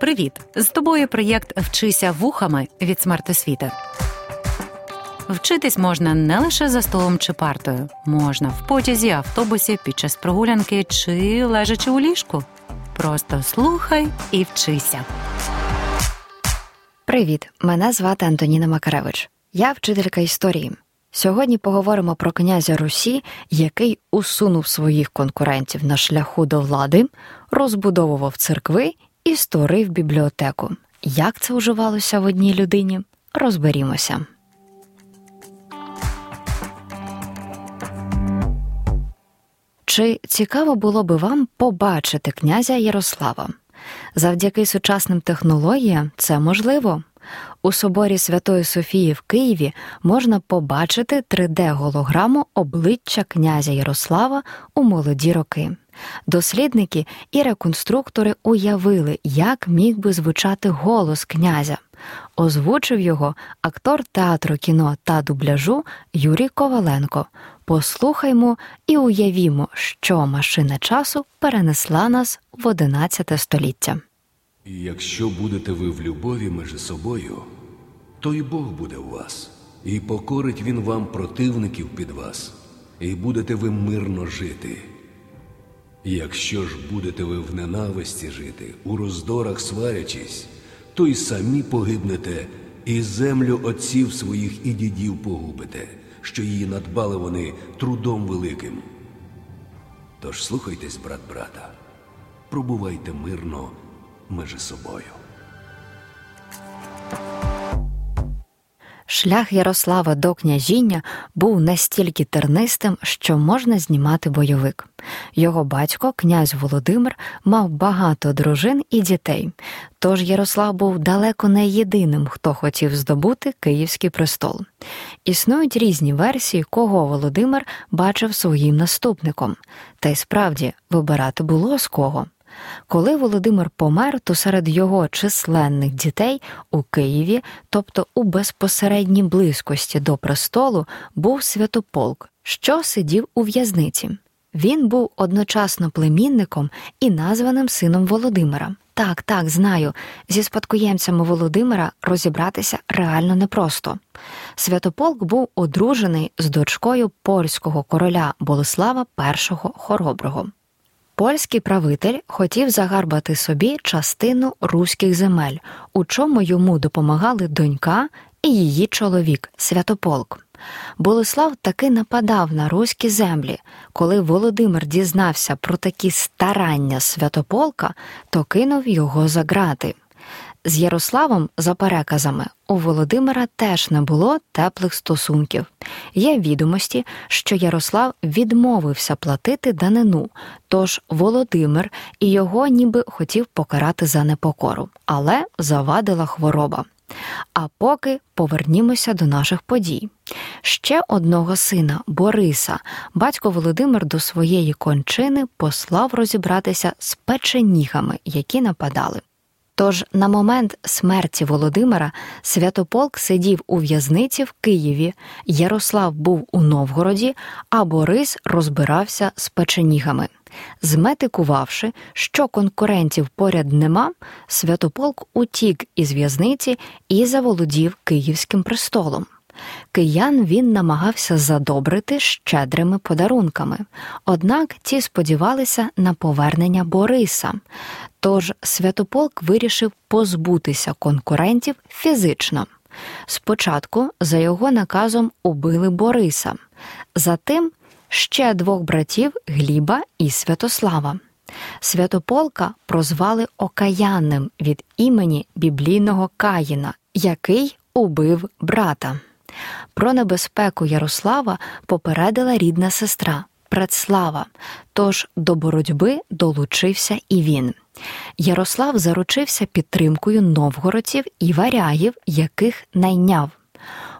Привіт! З тобою проєкт Вчися вухами від смертосвіти. Вчитись можна не лише за столом чи партою, можна в потязі, автобусі, під час прогулянки чи лежачи у ліжку. Просто слухай і вчися. Привіт! Мене звати Антоніна Макаревич. Я вчителька історії. Сьогодні поговоримо про князя Русі, який усунув своїх конкурентів на шляху до влади, розбудовував церкви і створив бібліотеку. Як це уживалося в одній людині? Розберімося. Чи цікаво було би вам побачити князя Ярослава? Завдяки сучасним технологіям це можливо. У соборі Святої Софії в Києві можна побачити 3D-голограму обличчя князя Ярослава у молоді роки. Дослідники і реконструктори уявили, як міг би звучати голос князя. Озвучив його актор театру кіно та дубляжу Юрій Коваленко. Послухаймо і уявімо, що машина часу перенесла нас в одинадцяте століття. Якщо будете ви в любові між собою, то й Бог буде у вас, і покорить Він вам противників під вас, і будете ви мирно жити. Якщо ж будете ви в ненависті жити, у роздорах сварячись, то й самі погибнете, і землю отців своїх і дідів погубите, що її надбали вони трудом великим. Тож слухайтесь, брат брата, пробувайте мирно між собою. Шлях Ярослава до княжіння був настільки тернистим, що можна знімати бойовик. Його батько, князь Володимир, мав багато дружин і дітей. Тож Ярослав був далеко не єдиним, хто хотів здобути Київський престол. Існують різні версії, кого Володимир бачив своїм наступником, та й справді вибирати було з кого. Коли Володимир помер, то серед його численних дітей у Києві, тобто у безпосередній близькості до престолу, був святополк, що сидів у в'язниці. Він був одночасно племінником і названим сином Володимира. Так, так, знаю, зі спадкоємцями Володимира розібратися реально непросто. Святополк був одружений з дочкою польського короля Болеслава І Хороброго. Польський правитель хотів загарбати собі частину руських земель, у чому йому допомагали донька і її чоловік Святополк. Болеслав таки нападав на руські землі. Коли Володимир дізнався про такі старання святополка, то кинув його за грати. З Ярославом, за переказами, у Володимира теж не було теплих стосунків. Є відомості, що Ярослав відмовився платити данину, тож Володимир і його ніби хотів покарати за непокору, але завадила хвороба. А поки повернімося до наших подій. Ще одного сина, Бориса, батько Володимир до своєї кончини послав розібратися з печенігами, які нападали. Тож на момент смерті Володимира Святополк сидів у в'язниці в Києві, Ярослав був у Новгороді, а Борис розбирався з печенігами. Зметикувавши, що конкурентів поряд нема, Святополк утік із в'язниці і заволодів Київським престолом. Киян він намагався задобрити щедрими подарунками, однак ті сподівалися на повернення Бориса. Тож Святополк вирішив позбутися конкурентів фізично. Спочатку за його наказом убили Бориса, затим ще двох братів Гліба і Святослава. Святополка прозвали Окаянним від імені біблійного Каїна, який убив брата. Про небезпеку Ярослава попередила рідна сестра Предслава, тож до боротьби долучився і він. Ярослав заручився підтримкою новгородців і варягів, яких найняв.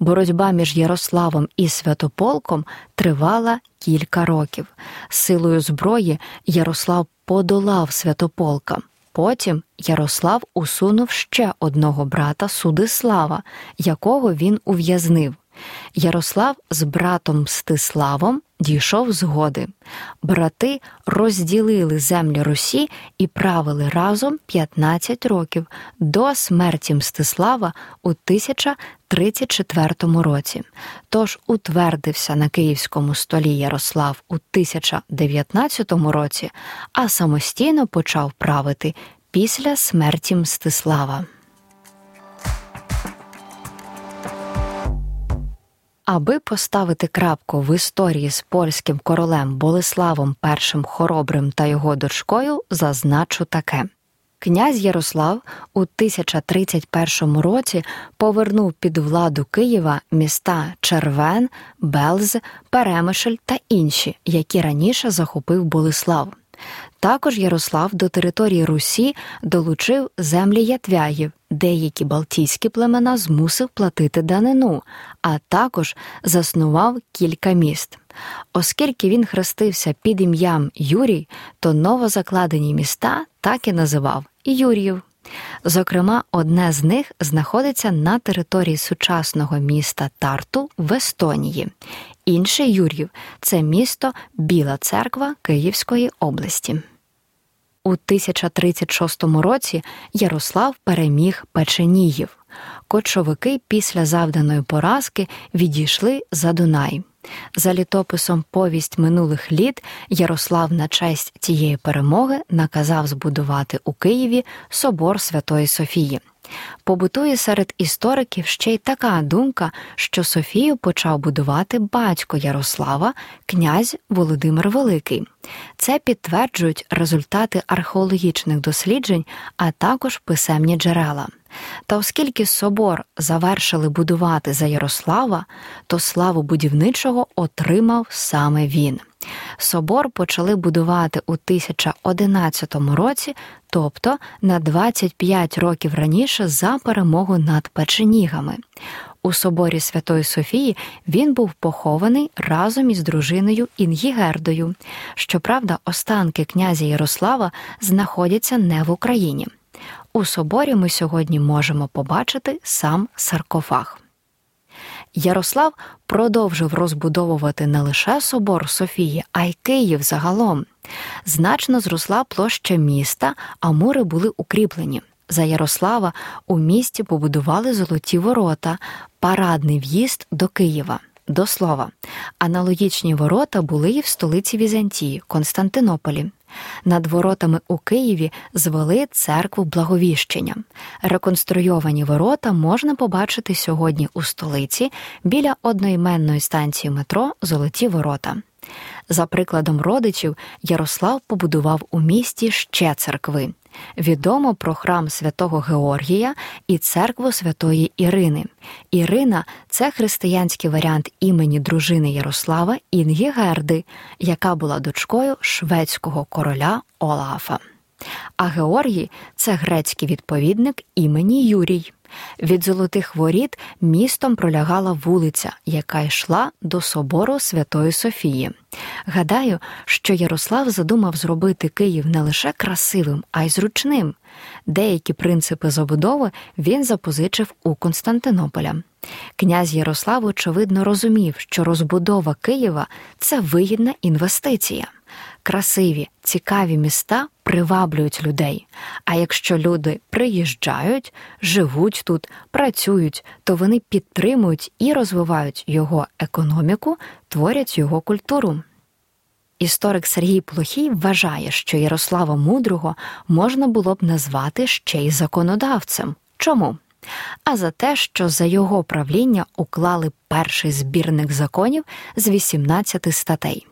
Боротьба між Ярославом і Святополком тривала кілька років. Силою зброї Ярослав подолав Святополка. Потім Ярослав усунув ще одного брата Судислава, якого він ув'язнив. Ярослав з братом Мстиславом дійшов згоди. Брати розділили землі Русі і правили разом 15 років до смерті Мстислава у 1034 році. Тож утвердився на київському столі Ярослав у 1019 році, а самостійно почав правити після смерті Мстислава. Аби поставити крапку в історії з польським королем Болеславом І Хоробрим та його дочкою, зазначу таке. Князь Ярослав у 1031 році повернув під владу Києва міста Червен, Белз, Перемишль та інші, які раніше захопив Болеслав. Також Ярослав до території Русі долучив землі Ятвяїв, деякі балтійські племена змусив платити данину, а також заснував кілька міст. Оскільки він хрестився під ім'ям Юрій, то новозакладені міста так і називав Юріїв. Зокрема, одне з них знаходиться на території сучасного міста Тарту в Естонії. Інше Юрів це місто Біла Церква Київської області. У 1036 році Ярослав переміг Печеніїв. Кочовики після завданої поразки відійшли за Дунай. За літописом повість минулих літ Ярослав на честь цієї перемоги наказав збудувати у Києві собор Святої Софії. Побутує серед істориків ще й така думка, що Софію почав будувати батько Ярослава, князь Володимир Великий. Це підтверджують результати археологічних досліджень, а також писемні джерела. Та оскільки собор завершили будувати за Ярослава, то славу будівничого отримав саме він. Собор почали будувати у 1011 році, тобто на 25 років раніше за перемогу над печенігами. У соборі Святої Софії він був похований разом із дружиною Інгігердою. Щоправда, останки князя Ярослава знаходяться не в Україні. У соборі ми сьогодні можемо побачити сам саркофаг. Ярослав продовжив розбудовувати не лише собор Софії, а й Київ загалом. Значно зросла площа міста, а мури були укріплені. За Ярослава у місті побудували золоті ворота, парадний в'їзд до Києва. До слова, аналогічні ворота були і в столиці Візантії, Константинополі. Над воротами у Києві звели церкву Благовіщення. Реконструйовані ворота можна побачити сьогодні у столиці біля одноіменної станції метро Золоті Ворота. За прикладом родичів, Ярослав побудував у місті ще церкви. Відомо про храм святого Георгія і церкву святої Ірини. Ірина це християнський варіант імені дружини Ярослава Інгігерди, яка була дочкою шведського короля Олафа. А Георгій це грецький відповідник імені Юрій. Від золотих воріт містом пролягала вулиця, яка йшла до собору Святої Софії. Гадаю, що Ярослав задумав зробити Київ не лише красивим, а й зручним. Деякі принципи забудови він запозичив у Константинополя. Князь Ярослав, очевидно, розумів, що розбудова Києва це вигідна інвестиція. Красиві, цікаві міста приваблюють людей. А якщо люди приїжджають, живуть тут, працюють, то вони підтримують і розвивають його економіку, творять його культуру. Історик Сергій Плохій вважає, що Ярослава Мудрого можна було б назвати ще й законодавцем. Чому? А за те, що за його правління уклали перший збірник законів з 18 статей.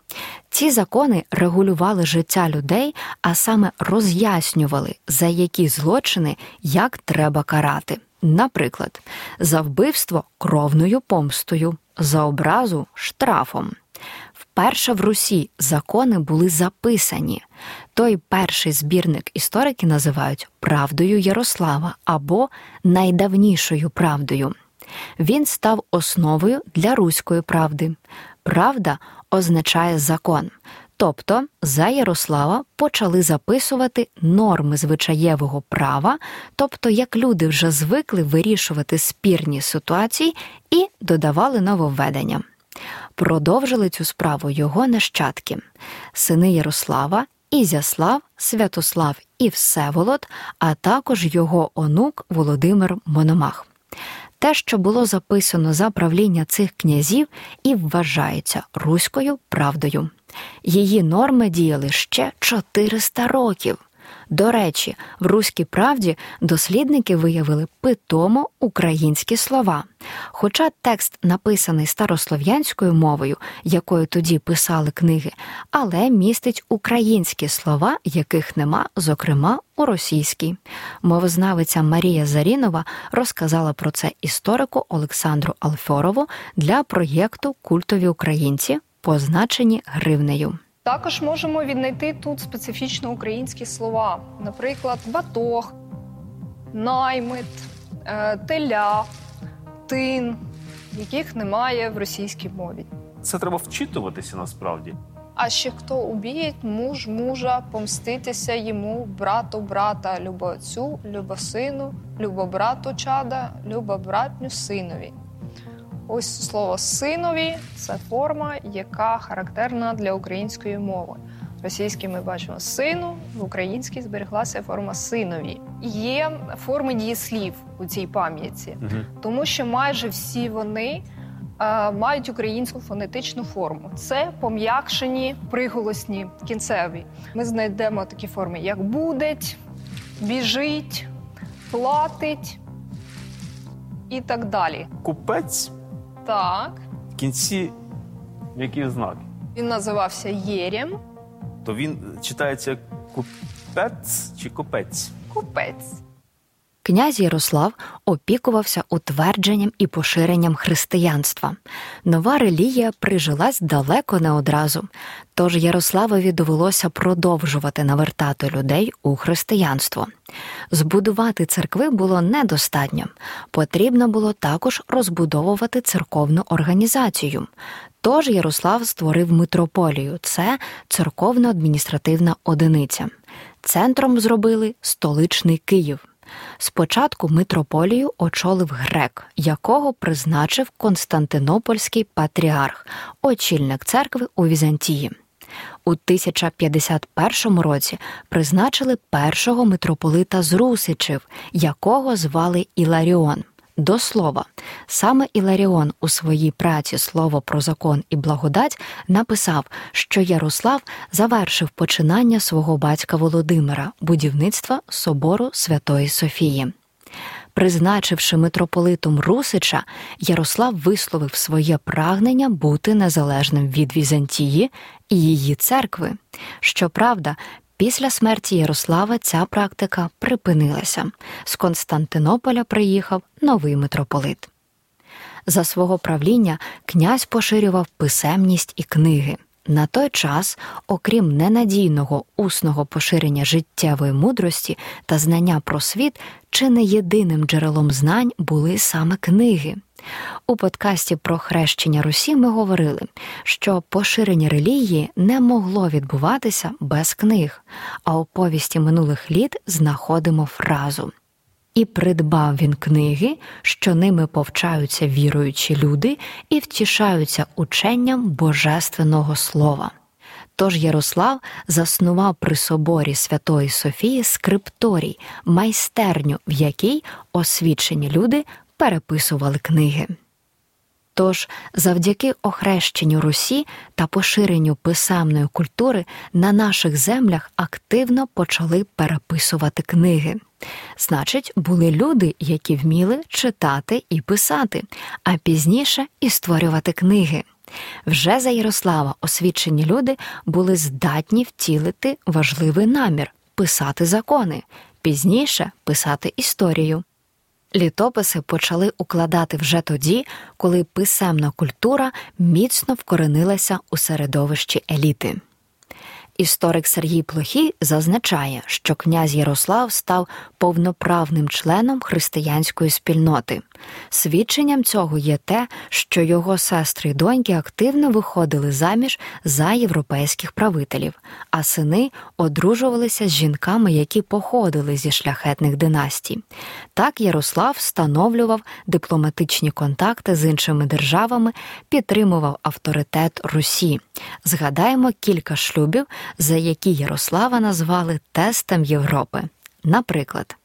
Ці закони регулювали життя людей, а саме роз'яснювали, за які злочини як треба карати. Наприклад, за вбивство кровною помстою, за образу штрафом. Вперше в Русі закони були записані. Той перший збірник історики називають правдою Ярослава або найдавнішою правдою. Він став основою для руської правди. Правда означає закон, Тобто за Ярослава почали записувати норми звичаєвого права, тобто як люди вже звикли вирішувати спірні ситуації і додавали нововведення. Продовжили цю справу його нащадки, сини Ярослава, Ізяслав, Святослав і Всеволод, а також його онук Володимир Мономах. Те, що було записано за правління цих князів, і вважається руською правдою. Її норми діяли ще 400 років. До речі, в Руській правді дослідники виявили питомо українські слова. Хоча текст написаний старослов'янською мовою, якою тоді писали книги, але містить українські слова, яких нема, зокрема у російській. Мовознавиця Марія Зарінова розказала про це історику Олександру Алфьорову для проєкту Культові українці, позначені гривнею. Також можемо віднайти тут специфічно українські слова, наприклад, батог, наймит, е, теля, тин, яких немає в російській мові. Це треба вчитуватися насправді. А ще хто убіє муж мужа, помститися йому, брату брата, любо отцю, любо сину, любо брату чада, любо братню синові. Ось слово синові це форма, яка характерна для української мови. В російській ми бачимо сину, в українській збереглася форма синові. Є форми дієслів у цій пам'яті, Угу. тому що майже всі вони е, мають українську фонетичну форму. Це пом'якшені приголосні кінцеві. Ми знайдемо такі форми, як будеть, біжить, платить і так далі. Купець Так, в кінці який знак? він називався Єрєм, То він читається як купець чи купець? купець. Князь Ярослав опікувався утвердженням і поширенням християнства. Нова релігія прижилась далеко не одразу, тож Ярославові довелося продовжувати навертати людей у християнство. Збудувати церкви було недостатньо, потрібно було також розбудовувати церковну організацію. Тож Ярослав створив митрополію це церковно-адміністративна одиниця. Центром зробили столичний Київ. Спочатку митрополію очолив грек, якого призначив Константинопольський патріарх, очільник церкви у Візантії. У 1051 році призначили першого митрополита з Русичів, якого звали Іларіон. До слова, саме Іларіон у своїй праці Слово про закон і благодать написав, що Ярослав завершив починання свого батька Володимира, будівництва собору Святої Софії. Призначивши митрополитом Русича, Ярослав висловив своє прагнення бути незалежним від Візантії і її церкви. Щоправда, Після смерті Ярослава ця практика припинилася. З Константинополя приїхав новий митрополит. За свого правління князь поширював писемність і книги. На той час, окрім ненадійного усного поширення життєвої мудрості та знання про світ, чи не єдиним джерелом знань були саме книги. У подкасті про хрещення Русі ми говорили, що поширення релігії не могло відбуватися без книг, а у повісті минулих літ знаходимо фразу. І придбав він книги, що ними повчаються віруючі люди і втішаються ученням Божественного Слова. Тож Ярослав заснував при соборі Святої Софії скрипторій, майстерню, в якій освічені люди переписували книги. Тож, завдяки охрещенню Русі та поширенню писемної культури на наших землях активно почали переписувати книги. Значить, були люди, які вміли читати і писати, а пізніше і створювати книги. Вже за Ярослава освічені люди були здатні втілити важливий намір писати закони, пізніше писати історію. Літописи почали укладати вже тоді, коли писемна культура міцно вкоренилася у середовищі еліти. Історик Сергій Плохій зазначає, що князь Ярослав став повноправним членом християнської спільноти. Свідченням цього є те, що його сестри й доньки активно виходили заміж за європейських правителів, а сини одружувалися з жінками, які походили зі шляхетних династій. Так Ярослав встановлював дипломатичні контакти з іншими державами, підтримував авторитет Русі. Згадаємо кілька шлюбів, за які Ярослава назвали тестом Європи. Наприклад,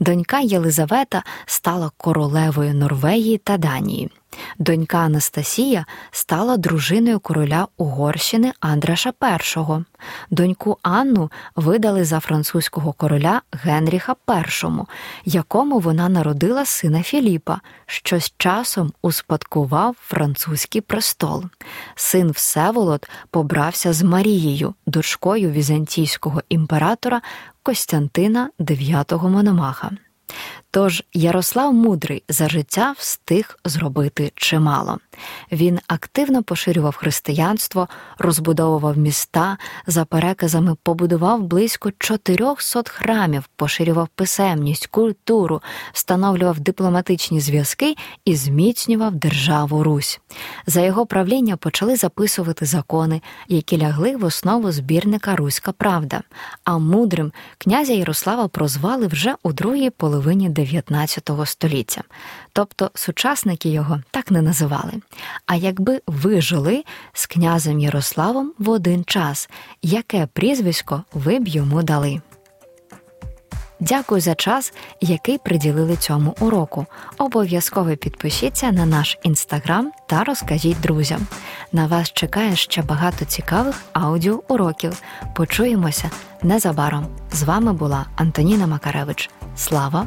донька Єлизавета стала королевою Норвегії та Данії. Донька Анастасія стала дружиною короля Угорщини Андраша І. Доньку Анну видали за французького короля Генріха І, якому вона народила сина Філіпа, що з часом успадкував французький престол. Син Всеволод побрався з Марією, дочкою візантійського імператора Костянтина IX Мономаха. Тож Ярослав Мудрий за життя встиг зробити чимало. Він активно поширював християнство, розбудовував міста, за переказами побудував близько 400 храмів, поширював писемність, культуру, встановлював дипломатичні зв'язки і зміцнював державу Русь. За його правління почали записувати закони, які лягли в основу збірника Руська Правда. А мудрим князя Ярослава прозвали вже у другій половині 19 століття. Тобто сучасники його так не називали. А якби ви жили з князем Ярославом в один час, яке прізвисько ви б йому дали? Дякую за час, який приділили цьому уроку. Обов'язково підпишіться на наш інстаграм та розкажіть друзям. На вас чекає ще багато цікавих аудіоуроків. Почуємося незабаром. З вами була Антоніна Макаревич. Слава